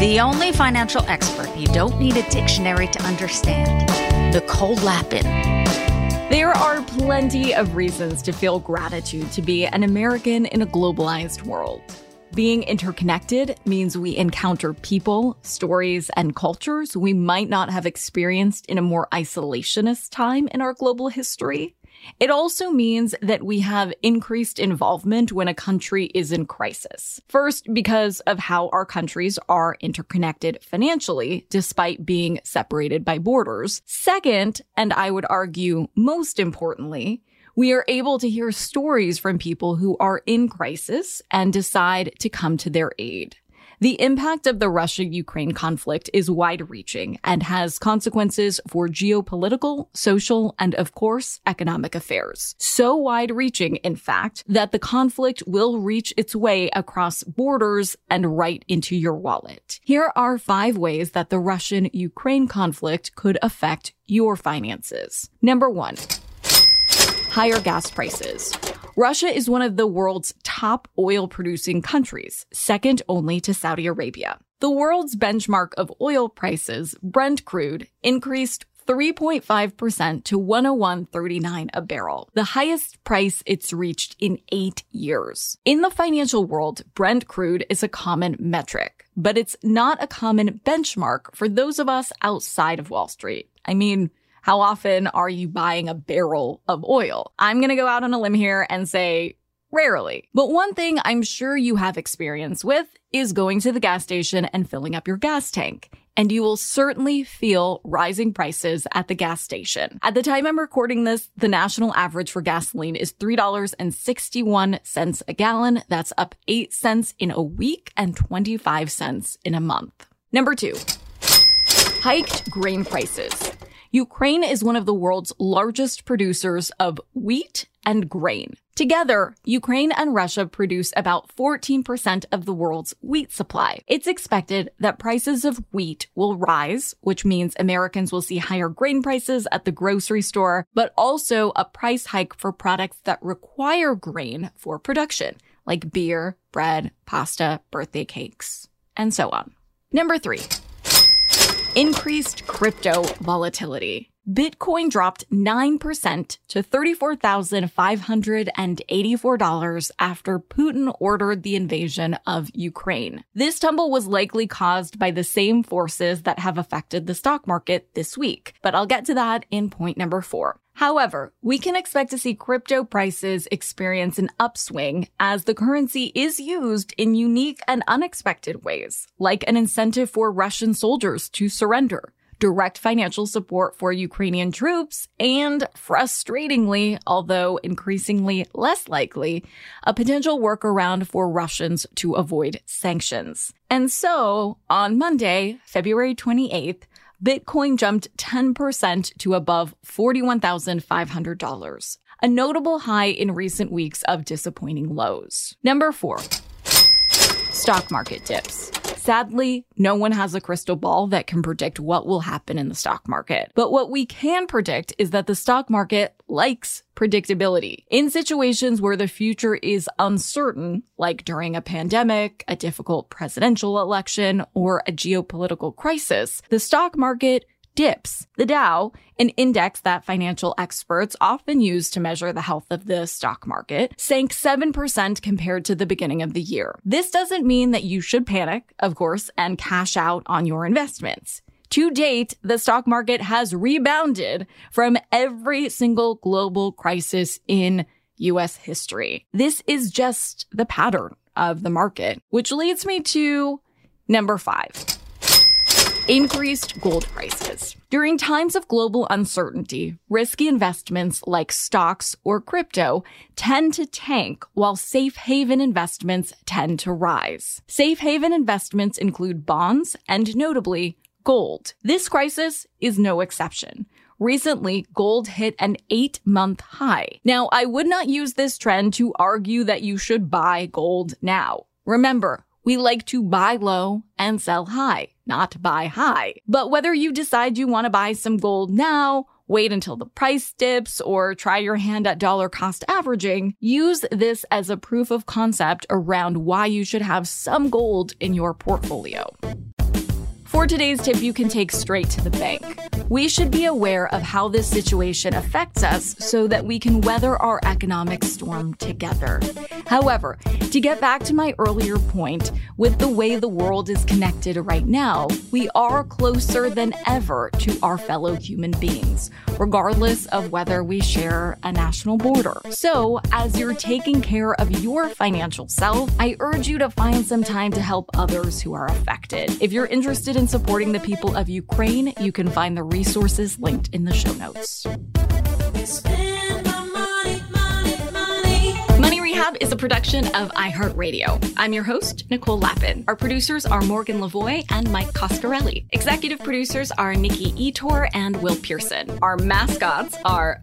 The only financial expert you don't need a dictionary to understand. Nicole Lapin. There are plenty of reasons to feel gratitude to be an American in a globalized world. Being interconnected means we encounter people, stories, and cultures we might not have experienced in a more isolationist time in our global history. It also means that we have increased involvement when a country is in crisis. First, because of how our countries are interconnected financially, despite being separated by borders. Second, and I would argue most importantly, we are able to hear stories from people who are in crisis and decide to come to their aid. The impact of the Russia Ukraine conflict is wide reaching and has consequences for geopolitical, social, and of course, economic affairs. So wide reaching, in fact, that the conflict will reach its way across borders and right into your wallet. Here are five ways that the Russian Ukraine conflict could affect your finances. Number one higher gas prices. Russia is one of the world's top oil producing countries, second only to Saudi Arabia. The world's benchmark of oil prices, Brent crude, increased 3.5% to 101.39 a barrel, the highest price it's reached in eight years. In the financial world, Brent crude is a common metric, but it's not a common benchmark for those of us outside of Wall Street. I mean, how often are you buying a barrel of oil? I'm going to go out on a limb here and say rarely. But one thing I'm sure you have experience with is going to the gas station and filling up your gas tank. And you will certainly feel rising prices at the gas station. At the time I'm recording this, the national average for gasoline is $3.61 a gallon. That's up 8 cents in a week and 25 cents in a month. Number two, hiked grain prices. Ukraine is one of the world's largest producers of wheat and grain. Together, Ukraine and Russia produce about 14% of the world's wheat supply. It's expected that prices of wheat will rise, which means Americans will see higher grain prices at the grocery store, but also a price hike for products that require grain for production, like beer, bread, pasta, birthday cakes, and so on. Number three. Increased crypto volatility. Bitcoin dropped 9% to $34,584 after Putin ordered the invasion of Ukraine. This tumble was likely caused by the same forces that have affected the stock market this week, but I'll get to that in point number four. However, we can expect to see crypto prices experience an upswing as the currency is used in unique and unexpected ways, like an incentive for Russian soldiers to surrender, direct financial support for Ukrainian troops, and frustratingly, although increasingly less likely, a potential workaround for Russians to avoid sanctions. And so, on Monday, February 28th, Bitcoin jumped 10% to above $41,500, a notable high in recent weeks of disappointing lows. Number four, stock market dips. Sadly, no one has a crystal ball that can predict what will happen in the stock market. But what we can predict is that the stock market likes predictability. In situations where the future is uncertain, like during a pandemic, a difficult presidential election, or a geopolitical crisis, the stock market dips. The Dow, an index that financial experts often use to measure the health of the stock market, sank 7% compared to the beginning of the year. This doesn't mean that you should panic, of course, and cash out on your investments. To date, the stock market has rebounded from every single global crisis in US history. This is just the pattern of the market, which leads me to number five increased gold prices. During times of global uncertainty, risky investments like stocks or crypto tend to tank while safe haven investments tend to rise. Safe haven investments include bonds and notably gold. This crisis is no exception. Recently, gold hit an eight month high. Now, I would not use this trend to argue that you should buy gold now. Remember, we like to buy low and sell high, not buy high. But whether you decide you want to buy some gold now, wait until the price dips, or try your hand at dollar cost averaging, use this as a proof of concept around why you should have some gold in your portfolio. For today's tip, you can take straight to the bank. We should be aware of how this situation affects us so that we can weather our economic storm together. However, to get back to my earlier point, with the way the world is connected right now, we are closer than ever to our fellow human beings, regardless of whether we share a national border. So, as you're taking care of your financial self, I urge you to find some time to help others who are affected. If you're interested in supporting the people of Ukraine, you can find the resources linked in the show notes. Money Rehab is a production of iHeartRadio. I'm your host, Nicole Lapin. Our producers are Morgan Lavoie and Mike Coscarelli. Executive producers are Nikki Ettore and Will Pearson. Our mascots are